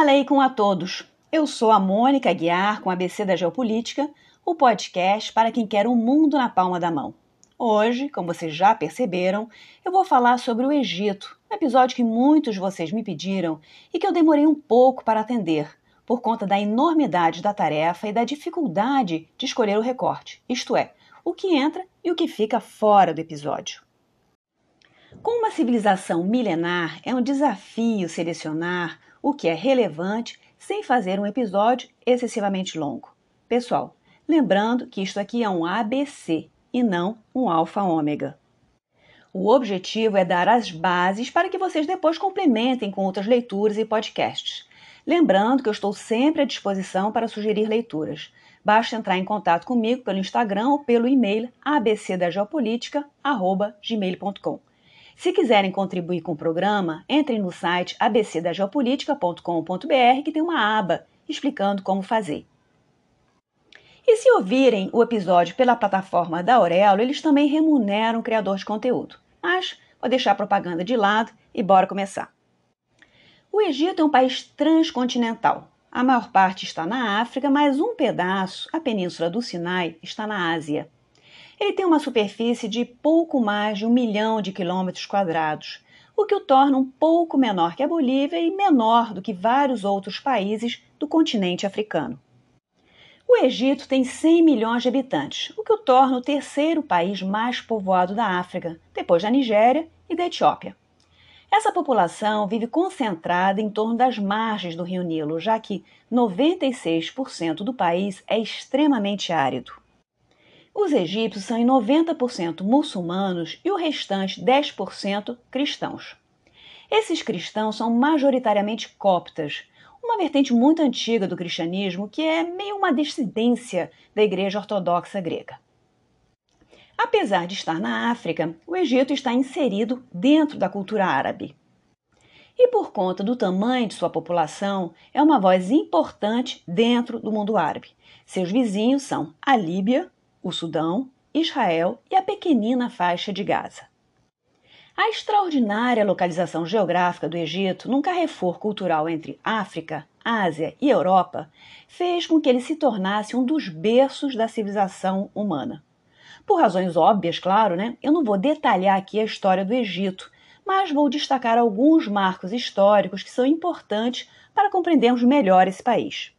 aleikum a todos. Eu sou a Mônica Guiar com a ABC da Geopolítica, o podcast para quem quer um mundo na palma da mão. Hoje, como vocês já perceberam, eu vou falar sobre o Egito, um episódio que muitos de vocês me pediram e que eu demorei um pouco para atender, por conta da enormidade da tarefa e da dificuldade de escolher o recorte, isto é, o que entra e o que fica fora do episódio. Com uma civilização milenar, é um desafio selecionar o que é relevante sem fazer um episódio excessivamente longo. Pessoal, lembrando que isto aqui é um ABC e não um alfa-ômega. O objetivo é dar as bases para que vocês depois complementem com outras leituras e podcasts. Lembrando que eu estou sempre à disposição para sugerir leituras. Basta entrar em contato comigo pelo Instagram ou pelo e-mail abcdageopolitica.gmail.com. Se quiserem contribuir com o programa, entrem no site abcdageopolitica.com.br que tem uma aba explicando como fazer. E se ouvirem o episódio pela plataforma da Aurelo, eles também remuneram o criador de conteúdo. Mas vou deixar a propaganda de lado e bora começar. O Egito é um país transcontinental. A maior parte está na África, mas um pedaço, a Península do Sinai, está na Ásia. Ele tem uma superfície de pouco mais de um milhão de quilômetros quadrados, o que o torna um pouco menor que a Bolívia e menor do que vários outros países do continente africano. O Egito tem 100 milhões de habitantes, o que o torna o terceiro país mais povoado da África, depois da Nigéria e da Etiópia. Essa população vive concentrada em torno das margens do Rio Nilo, já que 96% do país é extremamente árido. Os egípcios são em 90% muçulmanos e o restante 10% cristãos. Esses cristãos são majoritariamente coptas, uma vertente muito antiga do cristianismo que é meio uma dissidência da Igreja Ortodoxa grega. Apesar de estar na África, o Egito está inserido dentro da cultura árabe. E por conta do tamanho de sua população, é uma voz importante dentro do mundo árabe. Seus vizinhos são a Líbia, o Sudão, Israel e a pequenina faixa de Gaza. A extraordinária localização geográfica do Egito, num carrefour cultural entre África, Ásia e Europa, fez com que ele se tornasse um dos berços da civilização humana. Por razões óbvias, claro, né? Eu não vou detalhar aqui a história do Egito, mas vou destacar alguns marcos históricos que são importantes para compreendermos melhor esse país.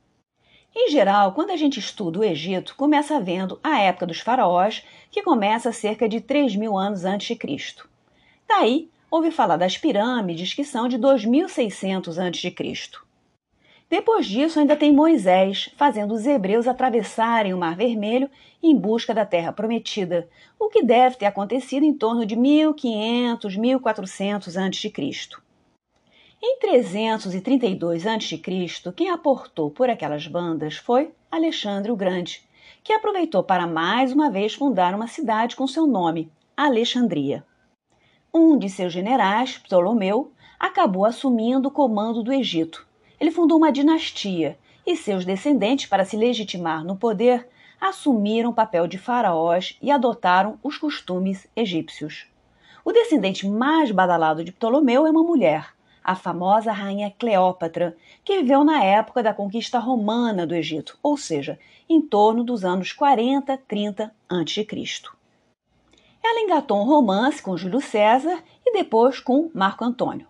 Em geral, quando a gente estuda o Egito, começa vendo a época dos faraós, que começa cerca de 3 mil anos antes de Cristo. Daí, ouve falar das pirâmides, que são de 2600 a.C. Depois disso, ainda tem Moisés fazendo os hebreus atravessarem o Mar Vermelho em busca da Terra Prometida, o que deve ter acontecido em torno de 1500, 1400 a.C. Em 332 a.C., quem aportou por aquelas bandas foi Alexandre o Grande, que aproveitou para mais uma vez fundar uma cidade com seu nome, Alexandria. Um de seus generais, Ptolomeu, acabou assumindo o comando do Egito. Ele fundou uma dinastia e seus descendentes, para se legitimar no poder, assumiram o papel de faraós e adotaram os costumes egípcios. O descendente mais badalado de Ptolomeu é uma mulher, a famosa rainha Cleópatra, que viveu na época da conquista romana do Egito, ou seja, em torno dos anos 40, 30 a.C. Ela engatou um romance com Júlio César e depois com Marco Antônio.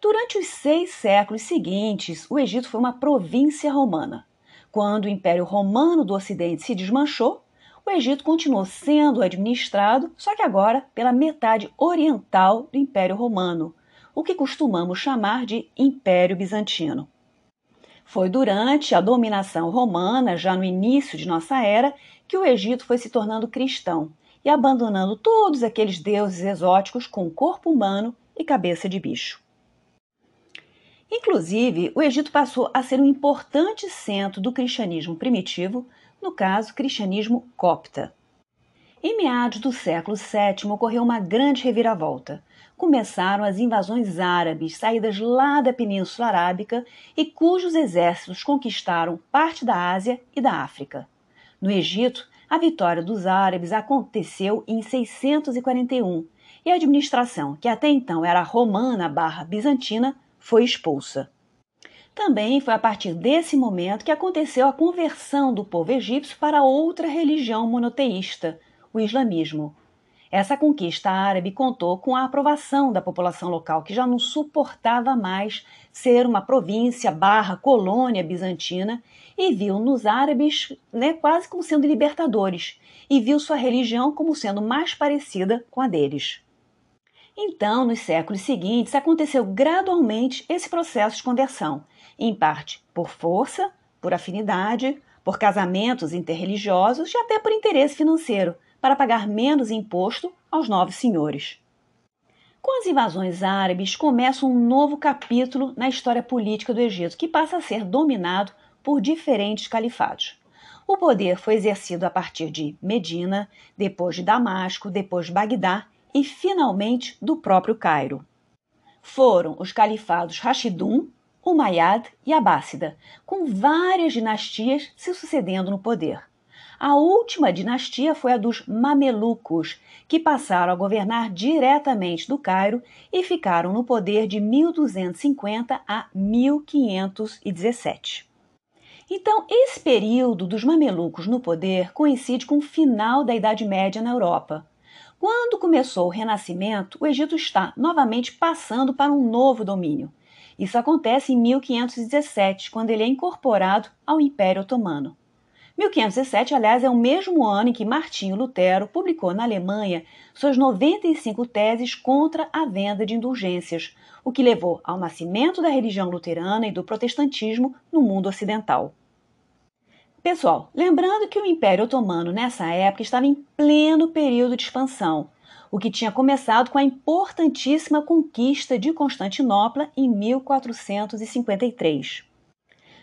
Durante os seis séculos seguintes, o Egito foi uma província romana. Quando o Império Romano do Ocidente se desmanchou, o Egito continuou sendo administrado, só que agora pela metade oriental do Império Romano, o que costumamos chamar de Império Bizantino. Foi durante a dominação romana, já no início de nossa era, que o Egito foi se tornando cristão e abandonando todos aqueles deuses exóticos com corpo humano e cabeça de bicho. Inclusive, o Egito passou a ser um importante centro do cristianismo primitivo, no caso, cristianismo copta. Em meados do século VII ocorreu uma grande reviravolta começaram as invasões árabes saídas lá da Península Arábica e cujos exércitos conquistaram parte da Ásia e da África. No Egito, a vitória dos árabes aconteceu em 641 e a administração, que até então era romana barra bizantina, foi expulsa. Também foi a partir desse momento que aconteceu a conversão do povo egípcio para outra religião monoteísta, o islamismo. Essa conquista árabe contou com a aprovação da população local, que já não suportava mais ser uma província barra colônia bizantina e viu nos árabes né, quase como sendo libertadores e viu sua religião como sendo mais parecida com a deles. Então, nos séculos seguintes, aconteceu gradualmente esse processo de conversão, em parte por força, por afinidade, por casamentos interreligiosos e até por interesse financeiro, para pagar menos imposto aos novos senhores. Com as invasões árabes, começa um novo capítulo na história política do Egito, que passa a ser dominado por diferentes califados. O poder foi exercido a partir de Medina, depois de Damasco, depois de Bagdá e, finalmente, do próprio Cairo. Foram os califados Rashidun, Umayyad e Abássida, com várias dinastias se sucedendo no poder. A última dinastia foi a dos Mamelucos, que passaram a governar diretamente do Cairo e ficaram no poder de 1250 a 1517. Então, esse período dos mamelucos no poder coincide com o final da Idade Média na Europa. Quando começou o Renascimento, o Egito está novamente passando para um novo domínio. Isso acontece em 1517, quando ele é incorporado ao Império Otomano. 1507, aliás, é o mesmo ano em que Martinho Lutero publicou na Alemanha suas 95 teses contra a venda de indulgências, o que levou ao nascimento da religião luterana e do protestantismo no mundo ocidental. Pessoal, lembrando que o Império Otomano nessa época estava em pleno período de expansão, o que tinha começado com a importantíssima conquista de Constantinopla em 1453.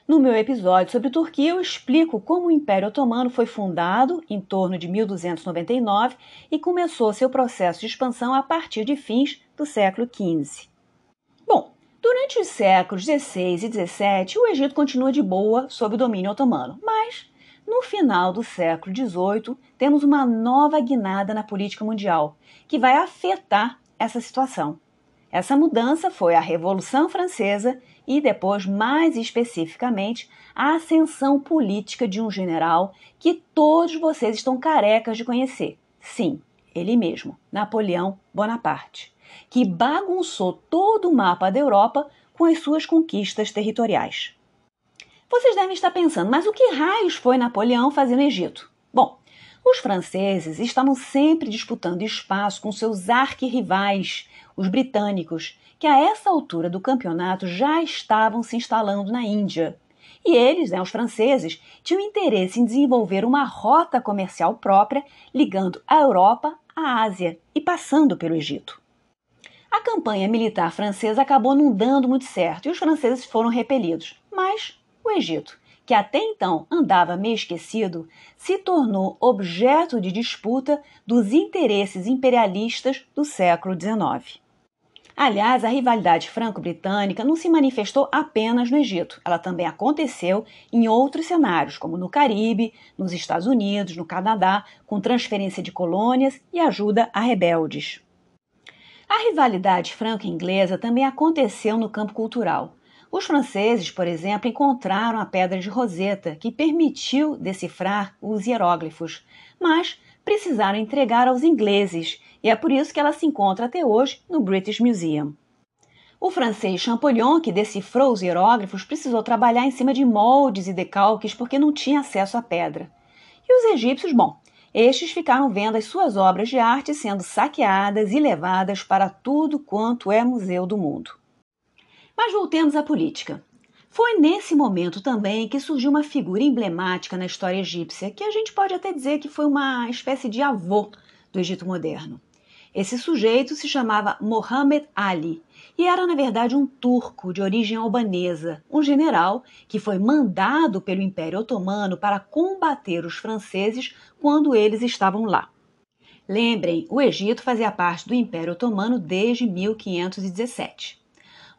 No meu episódio sobre Turquia, eu explico como o Império Otomano foi fundado em torno de 1299 e começou seu processo de expansão a partir de fins do século XV. Bom, durante os séculos XVI e XVII, o Egito continua de boa sob o domínio otomano, mas no final do século XVIII temos uma nova guinada na política mundial que vai afetar essa situação. Essa mudança foi a Revolução Francesa e depois, mais especificamente, a ascensão política de um general que todos vocês estão carecas de conhecer. Sim, ele mesmo, Napoleão Bonaparte, que bagunçou todo o mapa da Europa com as suas conquistas territoriais. Vocês devem estar pensando, mas o que raios foi Napoleão fazer no Egito? Bom, os franceses estavam sempre disputando espaço com seus arquirrivais, os britânicos, que a essa altura do campeonato já estavam se instalando na Índia. E eles, né, os franceses, tinham interesse em desenvolver uma rota comercial própria ligando a Europa à Ásia e passando pelo Egito. A campanha militar francesa acabou não dando muito certo e os franceses foram repelidos. Mas o Egito, que até então andava meio esquecido, se tornou objeto de disputa dos interesses imperialistas do século XIX. Aliás, a rivalidade franco-britânica não se manifestou apenas no Egito, ela também aconteceu em outros cenários, como no Caribe, nos Estados Unidos, no Canadá, com transferência de colônias e ajuda a rebeldes. A rivalidade franco-inglesa também aconteceu no campo cultural. Os franceses, por exemplo, encontraram a pedra de Roseta, que permitiu decifrar os hieróglifos, mas precisaram entregar aos ingleses, e é por isso que ela se encontra até hoje no British Museum. O francês Champollion, que decifrou os hieróglifos, precisou trabalhar em cima de moldes e decalques porque não tinha acesso à pedra. E os egípcios, bom, estes ficaram vendo as suas obras de arte sendo saqueadas e levadas para tudo quanto é museu do mundo. Mas voltemos à política. Foi nesse momento também que surgiu uma figura emblemática na história egípcia, que a gente pode até dizer que foi uma espécie de avô do Egito moderno. Esse sujeito se chamava Mohammed Ali e era, na verdade, um turco de origem albanesa, um general que foi mandado pelo Império Otomano para combater os franceses quando eles estavam lá. Lembrem, o Egito fazia parte do Império Otomano desde 1517.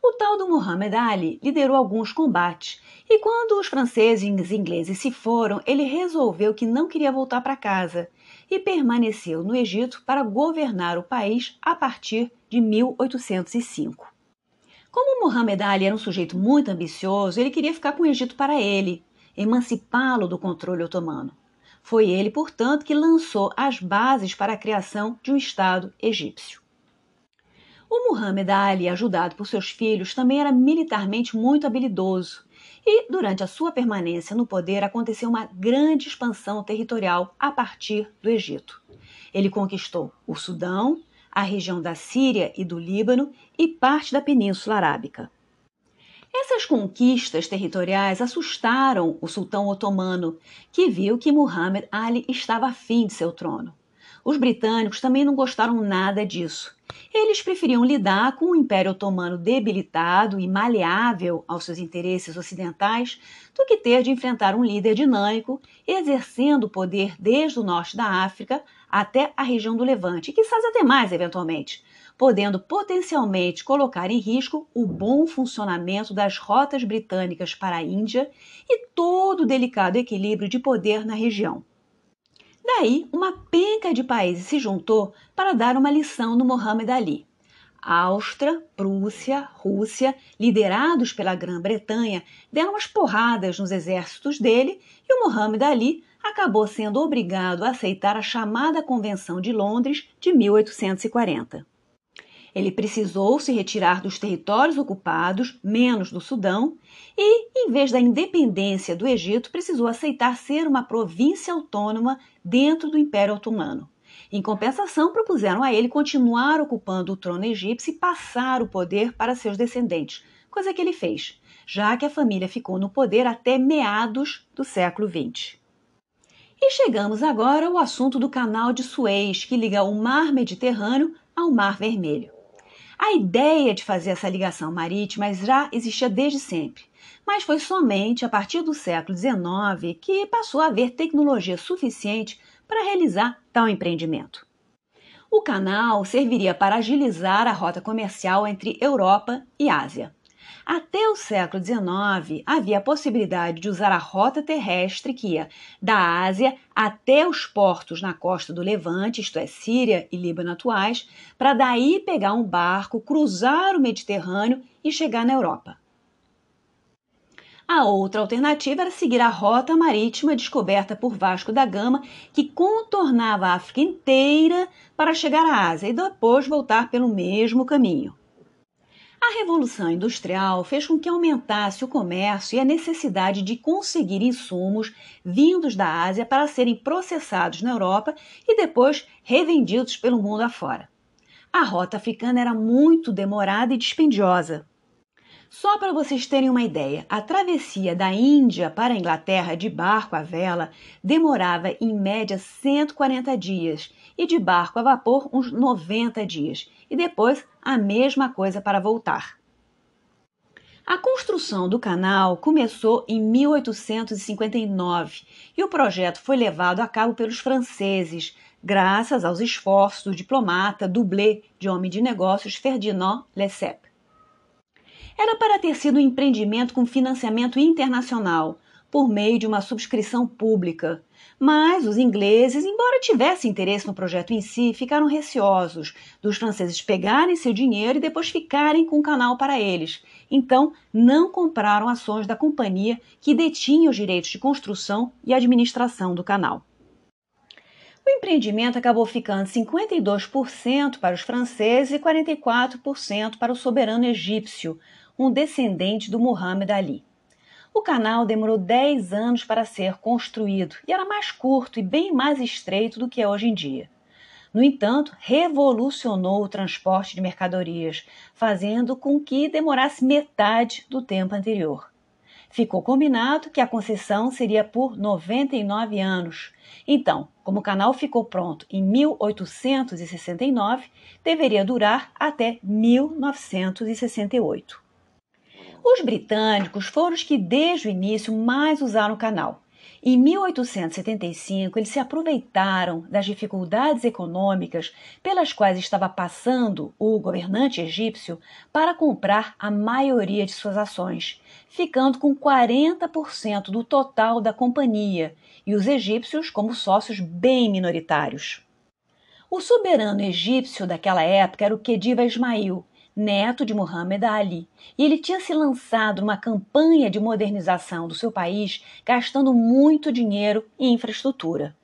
O tal do Muhammad Ali liderou alguns combates e quando os franceses e ingleses se foram, ele resolveu que não queria voltar para casa e permaneceu no Egito para governar o país a partir de 1805. Como Muhammad Ali era um sujeito muito ambicioso, ele queria ficar com o Egito para ele, emancipá-lo do controle otomano. Foi ele, portanto, que lançou as bases para a criação de um Estado egípcio. O Muhammad Ali, ajudado por seus filhos, também era militarmente muito habilidoso. E, durante a sua permanência no poder, aconteceu uma grande expansão territorial a partir do Egito. Ele conquistou o Sudão, a região da Síria e do Líbano e parte da Península Arábica. Essas conquistas territoriais assustaram o sultão otomano, que viu que Muhammad Ali estava afim de seu trono. Os britânicos também não gostaram nada disso. Eles preferiam lidar com o Império Otomano debilitado e maleável aos seus interesses ocidentais do que ter de enfrentar um líder dinâmico, exercendo o poder desde o norte da África até a região do Levante, e quizás até mais eventualmente, podendo potencialmente colocar em risco o bom funcionamento das rotas britânicas para a Índia e todo o delicado equilíbrio de poder na região. Daí, uma penca de países se juntou para dar uma lição no Muhammad Ali. Áustria, Prússia, Rússia, liderados pela Grã-Bretanha, deram umas porradas nos exércitos dele e o Muhammad Ali acabou sendo obrigado a aceitar a chamada Convenção de Londres de 1840. Ele precisou se retirar dos territórios ocupados, menos do Sudão, e, em vez da independência do Egito, precisou aceitar ser uma província autônoma dentro do Império Otomano. Em compensação, propuseram a ele continuar ocupando o trono egípcio e passar o poder para seus descendentes, coisa que ele fez, já que a família ficou no poder até meados do século XX. E chegamos agora ao assunto do canal de Suez, que liga o Mar Mediterrâneo ao Mar Vermelho. A ideia de fazer essa ligação marítima já existia desde sempre, mas foi somente a partir do século XIX que passou a haver tecnologia suficiente para realizar tal empreendimento. O canal serviria para agilizar a rota comercial entre Europa e Ásia. Até o século XIX, havia a possibilidade de usar a rota terrestre que ia da Ásia até os portos na costa do Levante, isto é, Síria e Líbano atuais, para daí pegar um barco, cruzar o Mediterrâneo e chegar na Europa. A outra alternativa era seguir a rota marítima descoberta por Vasco da Gama, que contornava a África inteira para chegar à Ásia e depois voltar pelo mesmo caminho. A Revolução Industrial fez com que aumentasse o comércio e a necessidade de conseguir insumos vindos da Ásia para serem processados na Europa e depois revendidos pelo mundo afora. A rota africana era muito demorada e dispendiosa. Só para vocês terem uma ideia, a travessia da Índia para a Inglaterra de barco à vela demorava em média 140 dias e de barco a vapor uns 90 dias, e depois a mesma coisa para voltar. A construção do canal começou em 1859 e o projeto foi levado a cabo pelos franceses, graças aos esforços do diplomata, dublê de homem de negócios Ferdinand Lesseps. Era para ter sido um empreendimento com financiamento internacional, por meio de uma subscrição pública. Mas os ingleses, embora tivessem interesse no projeto em si, ficaram receosos dos franceses pegarem seu dinheiro e depois ficarem com o canal para eles. Então, não compraram ações da companhia que detinha os direitos de construção e administração do canal. O empreendimento acabou ficando 52% para os franceses e 44% para o soberano egípcio, um descendente do Muhammad Ali. O canal demorou 10 anos para ser construído e era mais curto e bem mais estreito do que é hoje em dia. No entanto, revolucionou o transporte de mercadorias, fazendo com que demorasse metade do tempo anterior. Ficou combinado que a concessão seria por 99 anos. Então, como o canal ficou pronto em 1869, deveria durar até 1968. Os britânicos foram os que desde o início mais usaram o canal. Em 1875, eles se aproveitaram das dificuldades econômicas pelas quais estava passando o governante egípcio para comprar a maioria de suas ações, ficando com 40% do total da companhia e os egípcios como sócios bem minoritários. O soberano egípcio daquela época era o Khedive Ismail, neto de Muhammad Ali, e ele tinha se lançado numa campanha de modernização do seu país, gastando muito dinheiro em infraestrutura.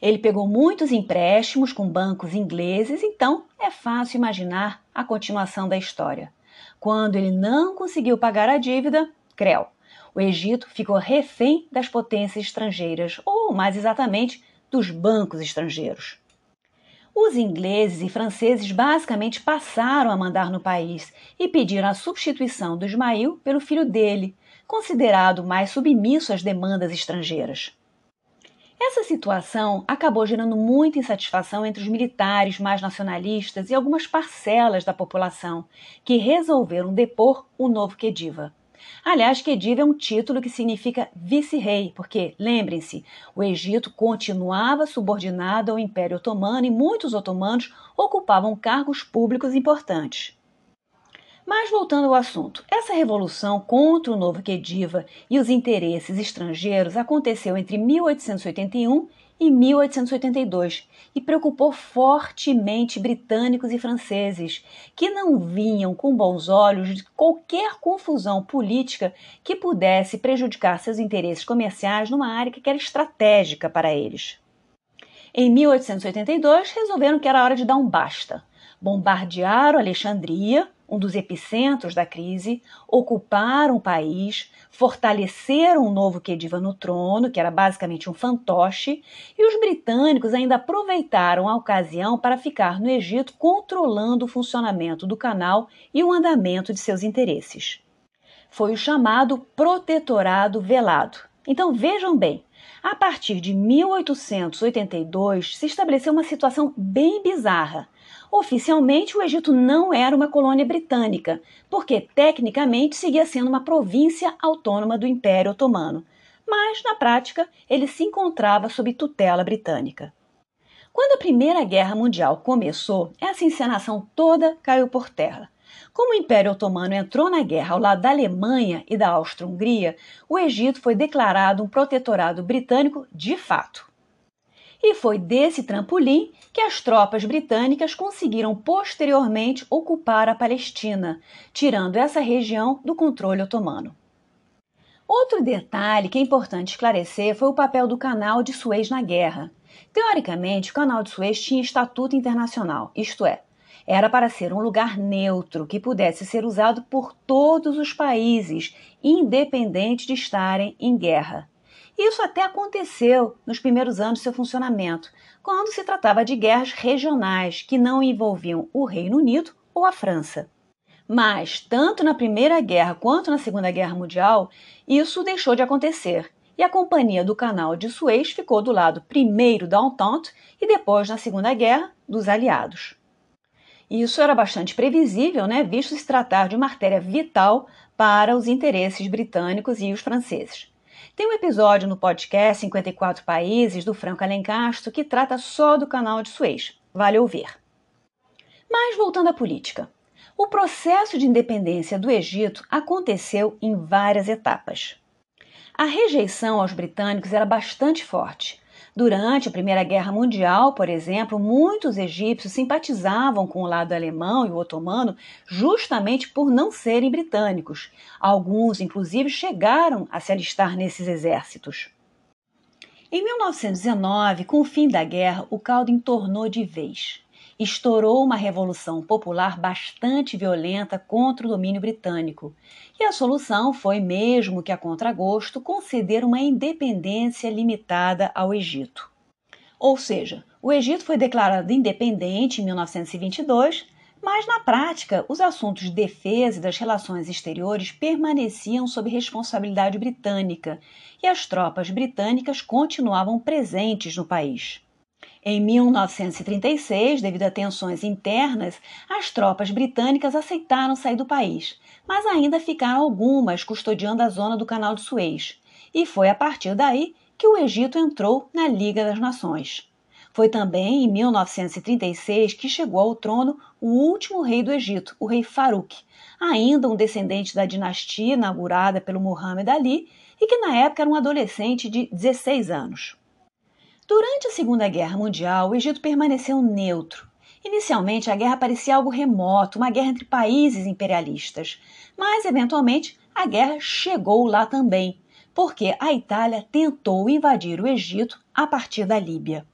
Ele pegou muitos empréstimos com bancos ingleses, então é fácil imaginar a continuação da história. Quando ele não conseguiu pagar a dívida, creu. O Egito ficou refém das potências estrangeiras, ou mais exatamente, dos bancos estrangeiros. Os ingleses e franceses basicamente passaram a mandar no país e pediram a substituição do Ismail pelo filho dele, considerado mais submisso às demandas estrangeiras. Essa situação acabou gerando muita insatisfação entre os militares mais nacionalistas e algumas parcelas da população, que resolveram depor o novo Khediva. Aliás, Khediva é um título que significa vice-rei, porque, lembrem-se, o Egito continuava subordinado ao Império Otomano e muitos otomanos ocupavam cargos públicos importantes. Mas voltando ao assunto, essa revolução contra o novo Khediva e os interesses estrangeiros aconteceu entre 1881 e 1882 e preocupou fortemente britânicos e franceses, que não vinham com bons olhos de qualquer confusão política que pudesse prejudicar seus interesses comerciais numa área que era estratégica para eles. Em 1882, resolveram que era hora de dar um basta. Bombardearam Alexandria, um dos epicentros da crise, ocuparam o país, fortaleceram o novo Khediva no trono, que era basicamente um fantoche, e os britânicos ainda aproveitaram a ocasião para ficar no Egito controlando o funcionamento do canal e o andamento de seus interesses. Foi o chamado Protetorado Velado. Então vejam bem, a partir de 1882 se estabeleceu uma situação bem bizarra Oficialmente, o Egito não era uma colônia britânica, porque tecnicamente seguia sendo uma província autônoma do Império Otomano, mas na prática ele se encontrava sob tutela britânica. Quando a Primeira Guerra Mundial começou, essa encenação toda caiu por terra. Como o Império Otomano entrou na guerra ao lado da Alemanha e da Áustria-Hungria, o Egito foi declarado um protetorado britânico de fato. E foi desse trampolim que as tropas britânicas conseguiram posteriormente ocupar a Palestina, tirando essa região do controle otomano. Outro detalhe que é importante esclarecer foi o papel do Canal de Suez na guerra. Teoricamente, o Canal de Suez tinha estatuto internacional, isto é, era para ser um lugar neutro que pudesse ser usado por todos os países, independente de estarem em guerra. Isso até aconteceu nos primeiros anos de seu funcionamento, quando se tratava de guerras regionais que não envolviam o Reino Unido ou a França. Mas, tanto na Primeira Guerra quanto na Segunda Guerra Mundial, isso deixou de acontecer e a Companhia do Canal de Suez ficou do lado primeiro da Entente e depois, na Segunda Guerra, dos aliados. Isso era bastante previsível, né, visto se tratar de uma artéria vital para os interesses britânicos e os franceses. Tem um episódio no podcast 54 Países do Franco Alencastro que trata só do canal de Suez. Vale ouvir. Mas voltando à política. O processo de independência do Egito aconteceu em várias etapas. A rejeição aos britânicos era bastante forte. Durante a Primeira Guerra Mundial, por exemplo, muitos egípcios simpatizavam com o lado alemão e o otomano justamente por não serem britânicos. Alguns, inclusive, chegaram a se alistar nesses exércitos. Em 1919, com o fim da guerra, o caldo entornou de vez estourou uma revolução popular bastante violenta contra o domínio britânico. E a solução foi, mesmo que a contragosto, conceder uma independência limitada ao Egito. Ou seja, o Egito foi declarado independente em 1922, mas na prática, os assuntos de defesa e das relações exteriores permaneciam sob responsabilidade britânica e as tropas britânicas continuavam presentes no país. Em 1936, devido a tensões internas, as tropas britânicas aceitaram sair do país, mas ainda ficaram algumas custodiando a zona do Canal de Suez. E foi a partir daí que o Egito entrou na Liga das Nações. Foi também em 1936 que chegou ao trono o último rei do Egito, o rei Farouk, ainda um descendente da dinastia inaugurada pelo Muhammad Ali e que na época era um adolescente de 16 anos. Durante a Segunda Guerra Mundial, o Egito permaneceu neutro Inicialmente, a guerra parecia algo remoto, uma guerra entre países imperialistas, mas eventualmente a guerra chegou lá também, porque a Itália tentou invadir o Egito a partir da Líbia.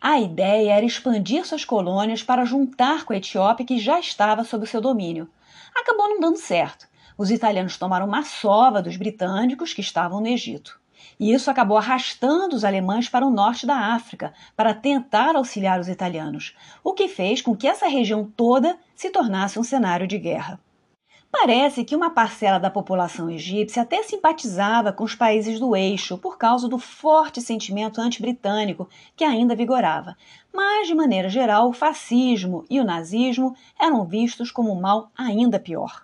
A ideia era expandir suas colônias para juntar com a Etiópia, que já estava sob seu domínio. Acabou não dando certo. Os italianos tomaram uma sova dos britânicos que estavam no Egito. E isso acabou arrastando os alemães para o norte da África, para tentar auxiliar os italianos, o que fez com que essa região toda se tornasse um cenário de guerra. Parece que uma parcela da população egípcia até simpatizava com os países do eixo por causa do forte sentimento anti-britânico que ainda vigorava, mas, de maneira geral, o fascismo e o nazismo eram vistos como um mal ainda pior.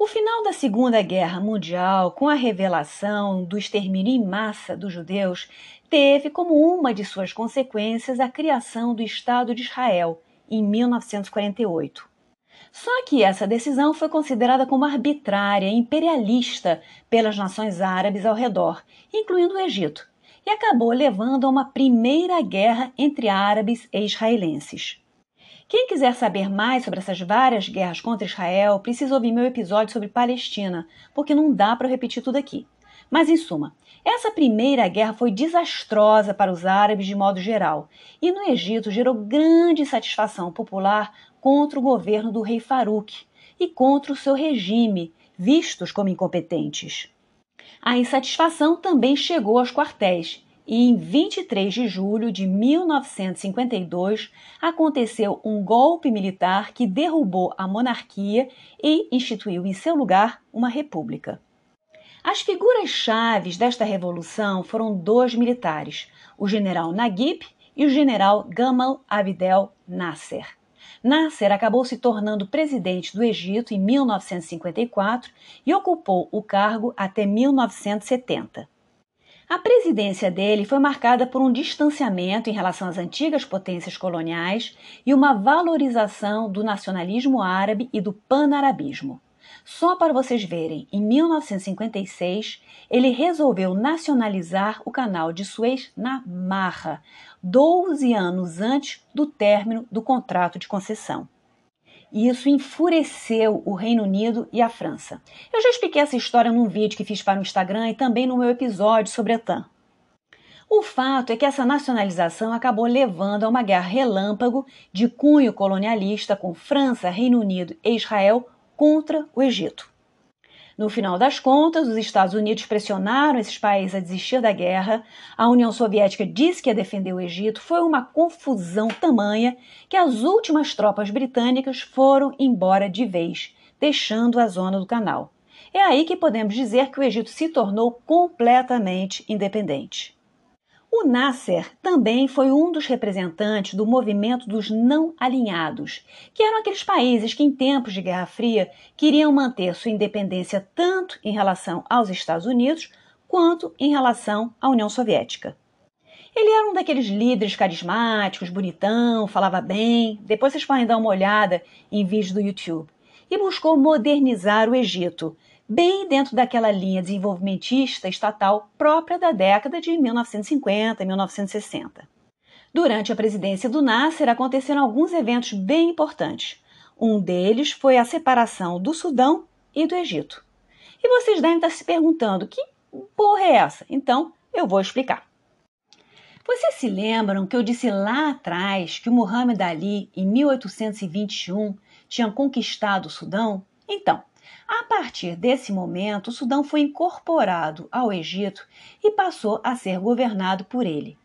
O final da Segunda Guerra Mundial, com a revelação do extermínio em massa dos judeus, teve como uma de suas consequências a criação do Estado de Israel, em 1948. Só que essa decisão foi considerada como arbitrária e imperialista pelas nações árabes ao redor, incluindo o Egito, e acabou levando a uma primeira guerra entre árabes e israelenses. Quem quiser saber mais sobre essas várias guerras contra Israel, precisa ouvir meu episódio sobre Palestina, porque não dá para repetir tudo aqui. Mas, em suma, essa primeira guerra foi desastrosa para os árabes de modo geral, e no Egito gerou grande insatisfação popular contra o governo do rei Farouk e contra o seu regime, vistos como incompetentes. A insatisfação também chegou aos quartéis, e em 23 de julho de 1952 aconteceu um golpe militar que derrubou a monarquia e instituiu em seu lugar uma república. As figuras chaves desta revolução foram dois militares, o general Naguib e o general Gamal Abdel Nasser. Nasser acabou se tornando presidente do Egito em 1954 e ocupou o cargo até 1970. A presidência dele foi marcada por um distanciamento em relação às antigas potências coloniais e uma valorização do nacionalismo árabe e do panarabismo. Só para vocês verem, em 1956, ele resolveu nacionalizar o canal de Suez na marra, 12 anos antes do término do contrato de concessão e isso enfureceu o Reino Unido e a França. Eu já expliquei essa história num vídeo que fiz para o Instagram e também no meu episódio sobre a TAM. O fato é que essa nacionalização acabou levando a uma guerra relâmpago de cunho colonialista com França, Reino Unido e Israel contra o Egito. No final das contas, os Estados Unidos pressionaram esses países a desistir da guerra. A União Soviética disse que ia defender o Egito. Foi uma confusão tamanha que as últimas tropas britânicas foram embora de vez, deixando a zona do canal. É aí que podemos dizer que o Egito se tornou completamente independente. O Nasser também foi um dos representantes do movimento dos não alinhados, que eram aqueles países que, em tempos de Guerra Fria, queriam manter sua independência tanto em relação aos Estados Unidos quanto em relação à União Soviética. Ele era um daqueles líderes carismáticos, bonitão, falava bem. Depois vocês podem dar uma olhada em vídeos do YouTube. E buscou modernizar o Egito, bem dentro daquela linha desenvolvimentista estatal própria da década de 1950 e 1960. Durante a presidência do Nasser aconteceram alguns eventos bem importantes. Um deles foi a separação do Sudão e do Egito. E vocês devem estar se perguntando: que porra é essa? Então eu vou explicar. Vocês se lembram que eu disse lá atrás que o Muhammad Ali, em 1821, tinha conquistado o Sudão? Então, a partir desse momento, o Sudão foi incorporado ao Egito e passou a ser governado por ele.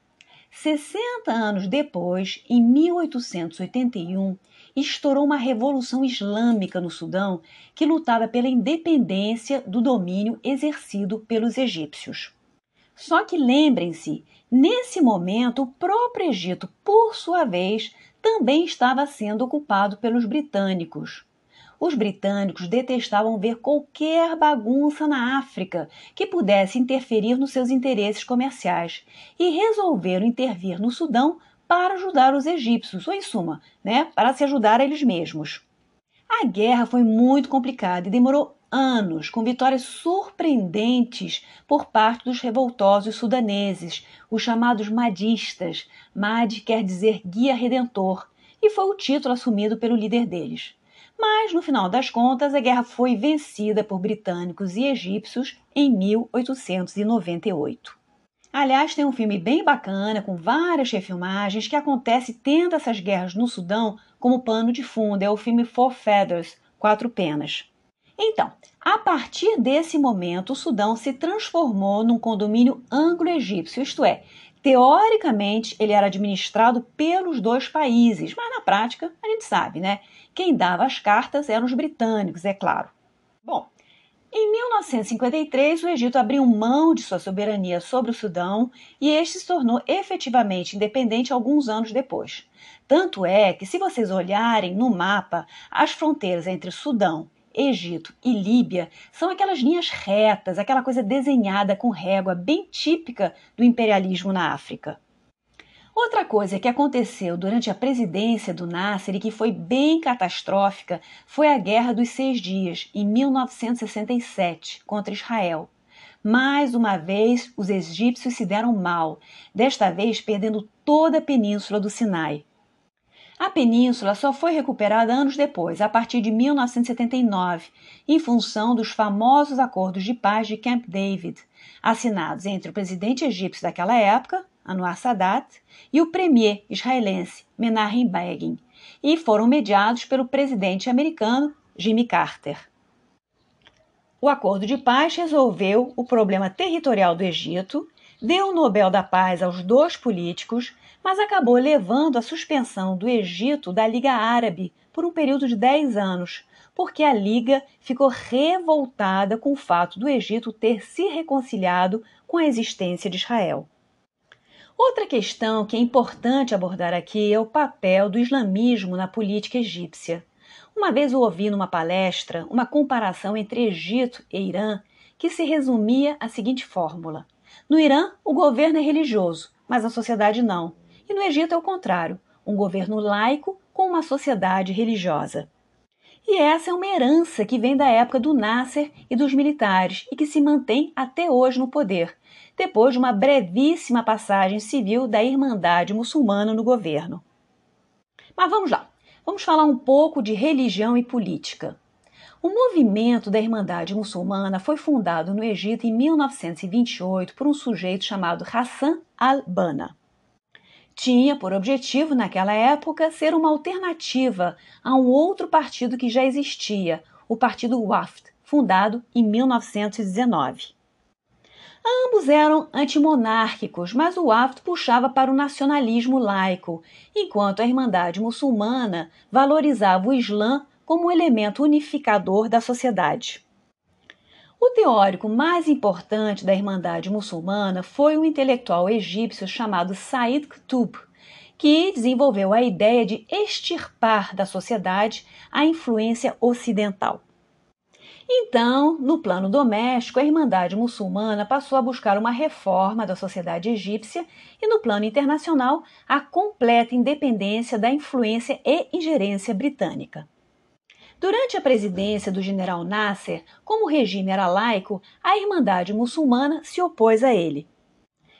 60 anos depois, em 1881, estourou uma revolução islâmica no Sudão que lutava pela independência do domínio exercido pelos egípcios. Só que lembrem-se, nesse momento, o próprio Egito, por sua vez, também estava sendo ocupado pelos britânicos. Os britânicos detestavam ver qualquer bagunça na África que pudesse interferir nos seus interesses comerciais e resolveram intervir no Sudão para ajudar os egípcios, ou em suma, né, para se ajudar a eles mesmos. A guerra foi muito complicada e demorou anos, com vitórias surpreendentes por parte dos revoltosos sudaneses, os chamados madistas. Mad quer dizer guia redentor, e foi o título assumido pelo líder deles. Mas, no final das contas, a guerra foi vencida por britânicos e egípcios em 1898. Aliás, tem um filme bem bacana, com várias refilmagens, que acontece tendo essas guerras no Sudão como pano de fundo. É o filme Four Feathers Quatro Penas. Então, a partir desse momento, o Sudão se transformou num condomínio anglo-egípcio, isto é, teoricamente ele era administrado pelos dois países, mas na prática, a gente sabe, né? Quem dava as cartas eram os britânicos, é claro. Bom, em 1953, o Egito abriu mão de sua soberania sobre o Sudão e este se tornou efetivamente independente alguns anos depois. Tanto é que, se vocês olharem no mapa, as fronteiras entre Sudão, Egito e Líbia são aquelas linhas retas, aquela coisa desenhada com régua bem típica do imperialismo na África. Outra coisa que aconteceu durante a presidência do Nasser e que foi bem catastrófica foi a Guerra dos Seis Dias, em 1967, contra Israel. Mais uma vez, os egípcios se deram mal, desta vez perdendo toda a península do Sinai. A península só foi recuperada anos depois, a partir de 1979, em função dos famosos acordos de paz de Camp David, assinados entre o presidente egípcio daquela época, Anwar Sadat, e o premier israelense Menachem Begin, e foram mediados pelo presidente americano Jimmy Carter. O acordo de paz resolveu o problema territorial do Egito, deu o Nobel da Paz aos dois políticos, mas acabou levando à suspensão do Egito da Liga Árabe por um período de 10 anos, porque a Liga ficou revoltada com o fato do Egito ter se reconciliado com a existência de Israel. Outra questão que é importante abordar aqui é o papel do islamismo na política egípcia. Uma vez eu ouvi numa palestra uma comparação entre Egito e Irã que se resumia à seguinte fórmula: No Irã, o governo é religioso, mas a sociedade não. E no Egito é o contrário: um governo laico com uma sociedade religiosa. E essa é uma herança que vem da época do Nasser e dos militares e que se mantém até hoje no poder, depois de uma brevíssima passagem civil da Irmandade Muçulmana no governo. Mas vamos lá, vamos falar um pouco de religião e política. O movimento da Irmandade Muçulmana foi fundado no Egito em 1928 por um sujeito chamado Hassan al-Banna. Tinha por objetivo, naquela época, ser uma alternativa a um outro partido que já existia, o Partido Wafd, fundado em 1919. Ambos eram antimonárquicos, mas o Wafd puxava para o nacionalismo laico, enquanto a Irmandade Muçulmana valorizava o Islã como elemento unificador da sociedade. O teórico mais importante da Irmandade Muçulmana foi um intelectual egípcio chamado Said Qutb, que desenvolveu a ideia de extirpar da sociedade a influência ocidental. Então, no plano doméstico, a Irmandade Muçulmana passou a buscar uma reforma da sociedade egípcia e, no plano internacional, a completa independência da influência e ingerência britânica. Durante a presidência do general Nasser, como o regime era laico, a Irmandade Muçulmana se opôs a ele.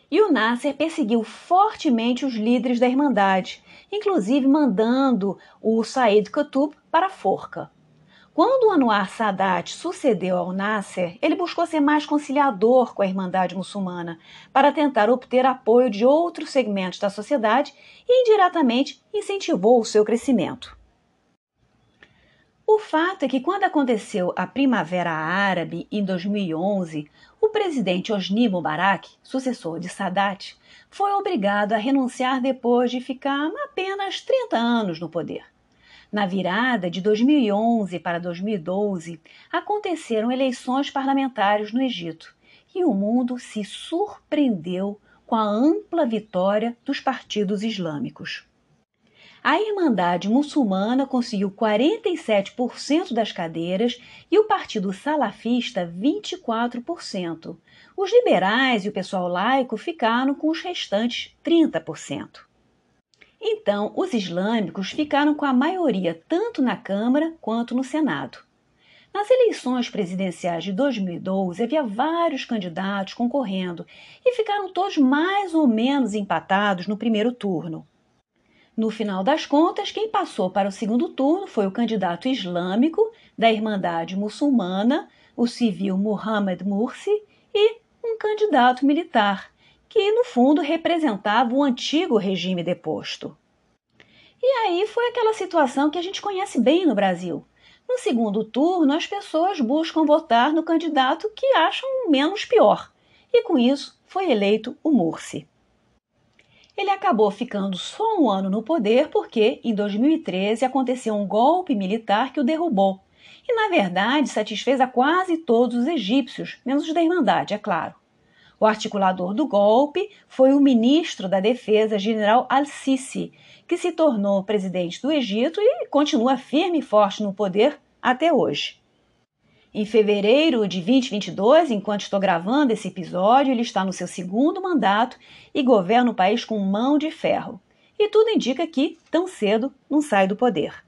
E o Nasser perseguiu fortemente os líderes da Irmandade, inclusive mandando o Said Qutb para a forca. Quando Anwar Sadat sucedeu ao Nasser, ele buscou ser mais conciliador com a Irmandade Muçulmana, para tentar obter apoio de outros segmentos da sociedade e indiretamente incentivou o seu crescimento. O fato é que quando aconteceu a Primavera Árabe em 2011, o presidente Hosni Mubarak, sucessor de Sadat, foi obrigado a renunciar depois de ficar apenas 30 anos no poder. Na virada de 2011 para 2012, aconteceram eleições parlamentares no Egito e o mundo se surpreendeu com a ampla vitória dos partidos islâmicos. A Irmandade Muçulmana conseguiu 47% das cadeiras e o Partido Salafista 24%. Os liberais e o pessoal laico ficaram com os restantes 30%. Então, os islâmicos ficaram com a maioria tanto na Câmara quanto no Senado. Nas eleições presidenciais de 2012, havia vários candidatos concorrendo e ficaram todos mais ou menos empatados no primeiro turno. No final das contas, quem passou para o segundo turno foi o candidato islâmico da Irmandade Muçulmana, o civil Muhammad Mursi, e um candidato militar, que no fundo representava o antigo regime deposto. E aí foi aquela situação que a gente conhece bem no Brasil. No segundo turno, as pessoas buscam votar no candidato que acham menos pior, e com isso foi eleito o Mursi. Ele acabou ficando só um ano no poder porque, em 2013, aconteceu um golpe militar que o derrubou. E, na verdade, satisfez a quase todos os egípcios, menos os da Irmandade, é claro. O articulador do golpe foi o ministro da Defesa, general Al-Sisi, que se tornou presidente do Egito e continua firme e forte no poder até hoje. Em fevereiro de 2022, enquanto estou gravando esse episódio, ele está no seu segundo mandato e governa o país com mão de ferro. E tudo indica que, tão cedo, não sai do poder.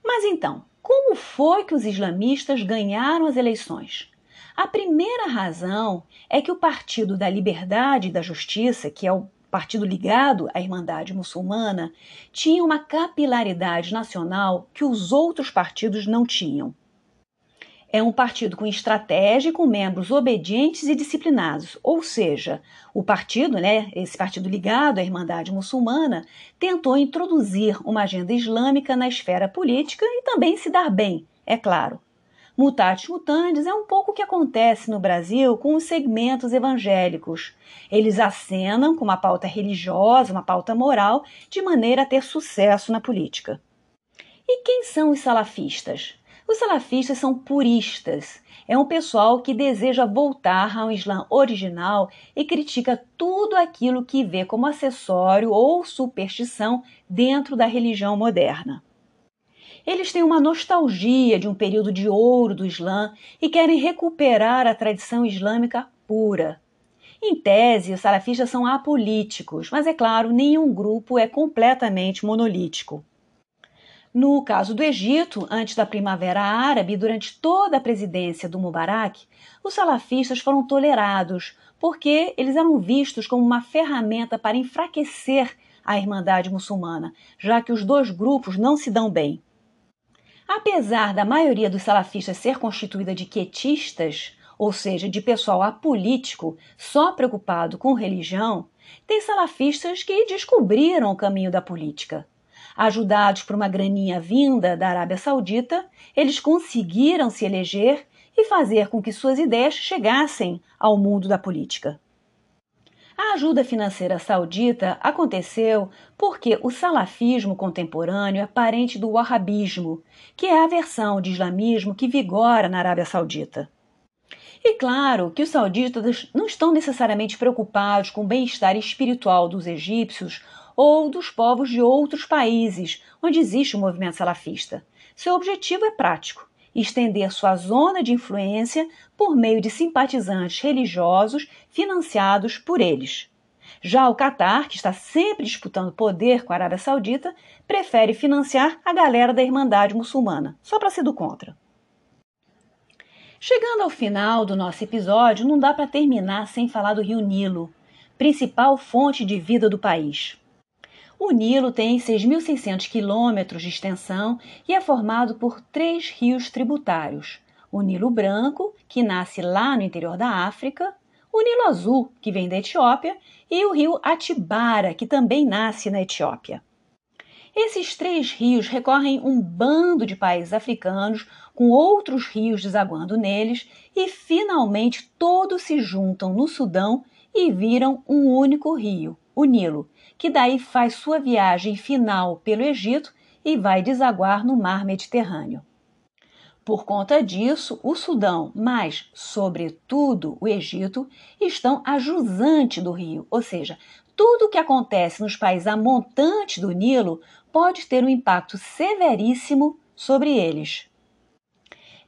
Mas então, como foi que os islamistas ganharam as eleições? A primeira razão é que o Partido da Liberdade e da Justiça, que é o partido ligado à Irmandade Muçulmana, tinha uma capilaridade nacional que os outros partidos não tinham é um partido com estratégia e com membros obedientes e disciplinados. Ou seja, o partido, né, esse partido ligado à Irmandade Muçulmana, tentou introduzir uma agenda islâmica na esfera política e também se dar bem, é claro. Mutatis mutandis é um pouco o que acontece no Brasil com os segmentos evangélicos. Eles acenam com uma pauta religiosa, uma pauta moral, de maneira a ter sucesso na política. E quem são os salafistas? Os salafistas são puristas. É um pessoal que deseja voltar ao Islã original e critica tudo aquilo que vê como acessório ou superstição dentro da religião moderna. Eles têm uma nostalgia de um período de ouro do Islã e querem recuperar a tradição islâmica pura. Em tese, os salafistas são apolíticos, mas é claro, nenhum grupo é completamente monolítico. No caso do Egito, antes da Primavera Árabe, durante toda a presidência do Mubarak, os salafistas foram tolerados, porque eles eram vistos como uma ferramenta para enfraquecer a Irmandade muçulmana, já que os dois grupos não se dão bem. Apesar da maioria dos salafistas ser constituída de quietistas, ou seja, de pessoal apolítico só preocupado com religião, tem salafistas que descobriram o caminho da política. Ajudados por uma graninha vinda da Arábia Saudita, eles conseguiram se eleger e fazer com que suas ideias chegassem ao mundo da política. A ajuda financeira saudita aconteceu porque o salafismo contemporâneo é parente do wahhabismo, que é a versão de islamismo que vigora na Arábia Saudita. E claro que os sauditas não estão necessariamente preocupados com o bem-estar espiritual dos egípcios ou dos povos de outros países onde existe o movimento salafista. Seu objetivo é prático: estender sua zona de influência por meio de simpatizantes religiosos financiados por eles. Já o Catar, que está sempre disputando poder com a Arábia Saudita, prefere financiar a galera da Irmandade Muçulmana, só para ser do contra. Chegando ao final do nosso episódio, não dá para terminar sem falar do Rio Nilo, principal fonte de vida do país. O Nilo tem 6.600 quilômetros de extensão e é formado por três rios tributários: o Nilo Branco, que nasce lá no interior da África, o Nilo Azul, que vem da Etiópia, e o rio Atibara, que também nasce na Etiópia. Esses três rios recorrem um bando de países africanos, com outros rios desaguando neles, e finalmente todos se juntam no Sudão e viram um único rio, o Nilo, que daí faz sua viagem final pelo Egito e vai desaguar no mar Mediterrâneo. Por conta disso, o Sudão, mas, sobretudo, o Egito, estão a jusante do rio, ou seja, tudo o que acontece nos países amontantes do Nilo pode ter um impacto severíssimo sobre eles.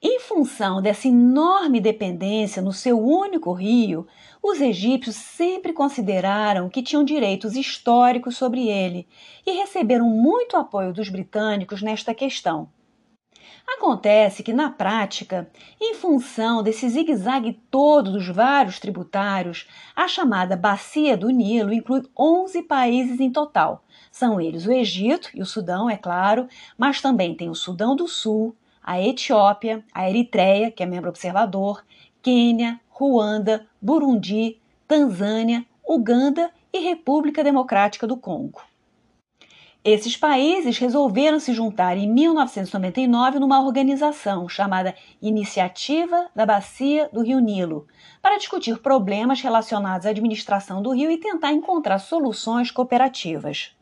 Em função dessa enorme dependência no seu único rio, os egípcios sempre consideraram que tinham direitos históricos sobre ele e receberam muito apoio dos britânicos nesta questão. Acontece que, na prática, em função desse zigue-zague todo dos vários tributários, a chamada Bacia do Nilo inclui 11 países em total. São eles o Egito e o Sudão, é claro, mas também tem o Sudão do Sul, a Etiópia, a Eritreia, que é membro observador, Quênia, Ruanda, Burundi, Tanzânia, Uganda e República Democrática do Congo. Esses países resolveram se juntar em 1999 numa organização chamada Iniciativa da Bacia do Rio Nilo, para discutir problemas relacionados à administração do rio e tentar encontrar soluções cooperativas.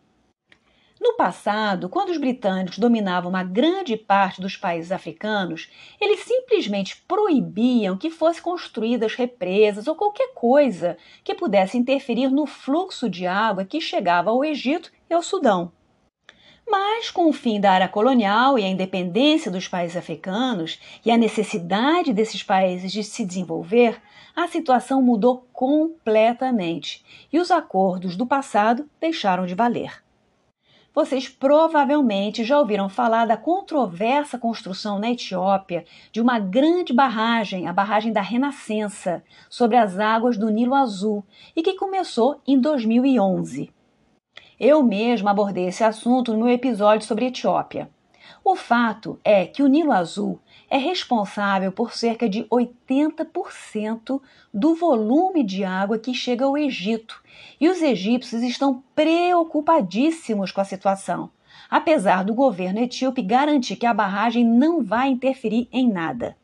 No passado, quando os britânicos dominavam uma grande parte dos países africanos, eles simplesmente proibiam que fossem construídas represas ou qualquer coisa que pudesse interferir no fluxo de água que chegava ao Egito e ao Sudão. Mas, com o fim da área colonial e a independência dos países africanos e a necessidade desses países de se desenvolver, a situação mudou completamente e os acordos do passado deixaram de valer. Vocês provavelmente já ouviram falar da controversa construção na Etiópia de uma grande barragem, a barragem da Renascença, sobre as águas do Nilo Azul e que começou em 2011. Eu mesmo abordei esse assunto no meu episódio sobre Etiópia. O fato é que o Nilo Azul é responsável por cerca de 80% do volume de água que chega ao Egito, e os egípcios estão preocupadíssimos com a situação, apesar do governo etíope garantir que a barragem não vai interferir em nada.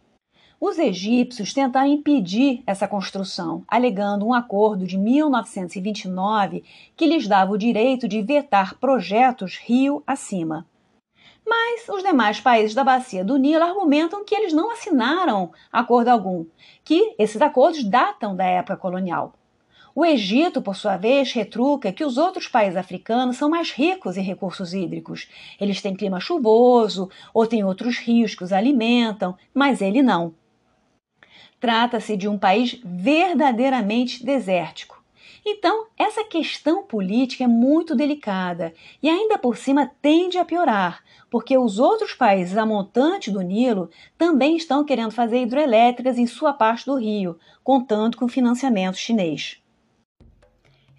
Os egípcios tentaram impedir essa construção, alegando um acordo de 1929 que lhes dava o direito de vetar projetos rio acima. Mas os demais países da bacia do Nilo argumentam que eles não assinaram acordo algum, que esses acordos datam da época colonial. O Egito, por sua vez, retruca que os outros países africanos são mais ricos em recursos hídricos. Eles têm clima chuvoso ou têm outros rios que os alimentam, mas ele não. Trata-se de um país verdadeiramente desértico. Então, essa questão política é muito delicada e ainda por cima tende a piorar, porque os outros países a montante do Nilo também estão querendo fazer hidrelétricas em sua parte do rio, contando com financiamento chinês.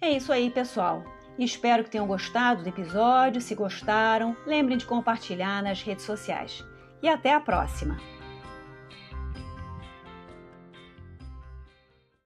É isso aí, pessoal. Espero que tenham gostado do episódio. Se gostaram, lembrem de compartilhar nas redes sociais. E até a próxima!